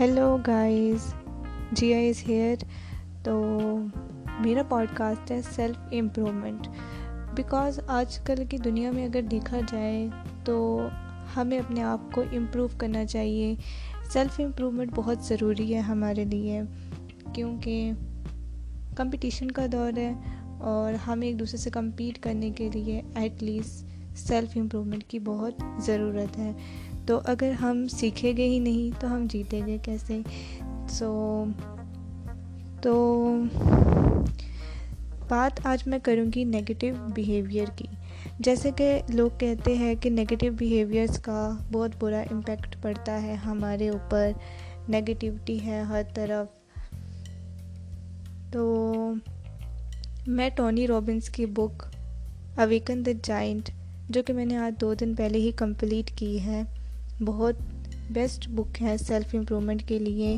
Hello guys جی I is here تو میرا پوڈ کاسٹ ہے سیلف امپرومنٹ بیکاز آج کل کی دنیا میں اگر دیکھا جائے تو ہمیں اپنے آپ کو امپروو کرنا چاہیے. سیلف امپرومنٹ بہت ضروری ہے ہمارے لیے. کیونکہ کمپٹیشن کا دور ہے اور ہمیں ایک دوسرے سے کمپیٹ کرنے کے لیے ایٹ لیسٹ سیلف امپرومنٹ کی بہت ضرورت ہے. تو اگر ہم سیکھیں گے ہی نہیں تو ہم جیتیں گے کیسے؟ سو تو بات آج میں کروں گی نگیٹیو بیہیویئر کی۔ جیسے کہ لوگ کہتے ہیں کہ نگیٹیو بیہیویئرس کا بہت برا امپیکٹ پڑتا ہے ہمارے اوپر۔ نگیٹیوٹی ہے ہر طرف۔ تو میں ٹونی رابنس کی بک اویکن دا جائنٹ جو کہ میں نے آج دو دن پہلے ہی کمپلیٹ کی ہے۔ بہت بیسٹ بک ہے سیلف امپرومنٹ کے لیے۔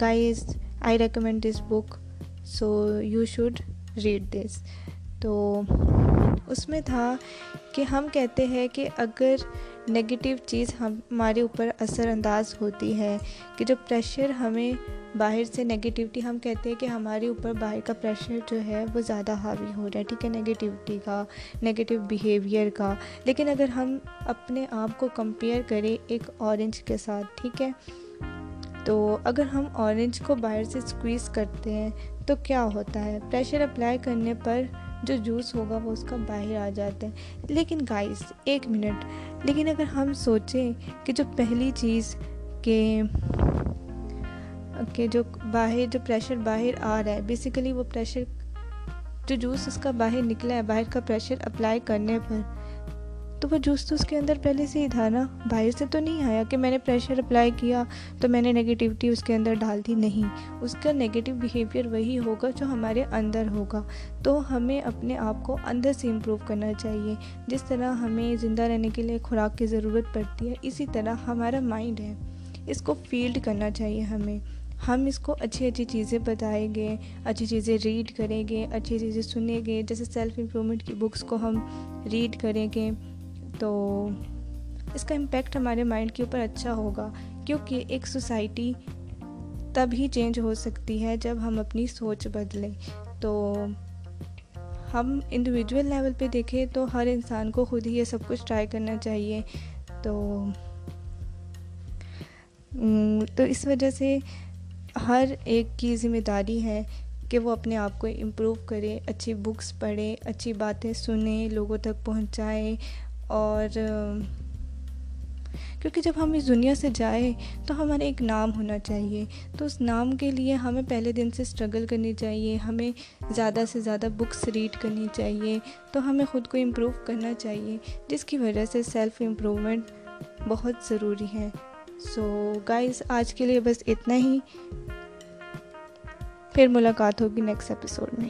Guys I recommend this book so you should read this تو اس میں تھا کہ ہم کہتے ہیں کہ اگر نگیٹیو چیز ہمارے اوپر اثر انداز ہوتی ہے، کہ جو پریشر ہمیں باہر سے نگیٹیوٹی ہم کہتے ہیں کہ ہمارے اوپر باہر کا پریشر جو ہے وہ زیادہ حاوی ہو رہا ہے، ٹھیک ہے؟ نگیٹیوٹی کا نگیٹیو بیہیویئر کا۔ لیکن اگر ہم اپنے آپ کو کمپیئر کریں ایک اورنج کے ساتھ، ٹھیک ہے؟ تو اگر ہم اورنج کو باہر سے اسکویز کرتے ہیں تو کیا ہوتا ہے؟ پریشر اپلائی کرنے پر جو جوس ہوگا وہ اس کا باہر آ جاتا ہے۔ لیکن گائز ایک منٹ، لیکن اگر ہم سوچیں کہ جو پہلی چیز کہ کہ جو باہر، جو پریشر باہر آ رہا ہے بیسیکلی وہ پریشر جو جوس اس کا باہر نکلا ہے، باہر کا پریشر اپلائی کرنے پر تو وہ جوس تو اس کے اندر پہلے سے ہی تھا نا۔ باہر سے تو نہیں آیا کہ میں نے پریشر اپلائی کیا تو میں نے نگیٹیوٹی اس کے اندر ڈال دی، نہیں۔ اس کا نگیٹیو بیہیویئر وہی ہوگا جو ہمارے اندر ہوگا۔ تو ہمیں اپنے آپ کو اندر سے امپروو کرنا چاہیے۔ جس طرح ہمیں زندہ رہنے کے لیے خوراک کی ضرورت پڑتی ہے، اسی طرح ہمارا مائنڈ ہے۔ اس کو فیلڈ کرنا چاہیے ہمیں۔ ہم اس کو اچھی اچھی چیزیں بتائیں گے، اچھی چیزیں ریڈ کریں گے، اچھی چیزیں سنیں گے۔ جیسے سیلف امپرومنٹ کی بکس کو ہم ریڈ کریں گے۔ تو اس کا امپیکٹ ہمارے مائنڈ کے اوپر اچھا ہوگا، کیونکہ ایک سوسائٹی تب ہی چینج ہو سکتی ہے جب ہم اپنی سوچ بدلیں۔ تو ہم انڈیویجول لیول پہ دیکھیں تو ہر انسان کو خود ہی یہ سب کچھ ٹرائی کرنا چاہیے۔ تو تو اس وجہ سے ہر ایک کی ذمہ داری ہے کہ وہ اپنے آپ کو امپروو کرے، اچھی بکس پڑھے، اچھی باتیں سنیں، لوگوں تک پہنچائیں اور کیونکہ جب ہم اس دنیا سے جائیں تو ہمارا ایک نام ہونا چاہیے۔ تو اس نام کے لیے ہمیں پہلے دن سے اسٹرگل کرنی چاہیے، ہمیں زیادہ سے زیادہ بکس ریڈ کرنی چاہیے، تو ہمیں خود کو امپروو کرنا چاہیے، جس کی وجہ سے سیلف امپرومنٹ بہت ضروری ہے۔ سو گائز آج کے لیے بس اتنا ہی۔ پھر ملاقات ہوگی نیکسٹ ایپیسوڈ میں۔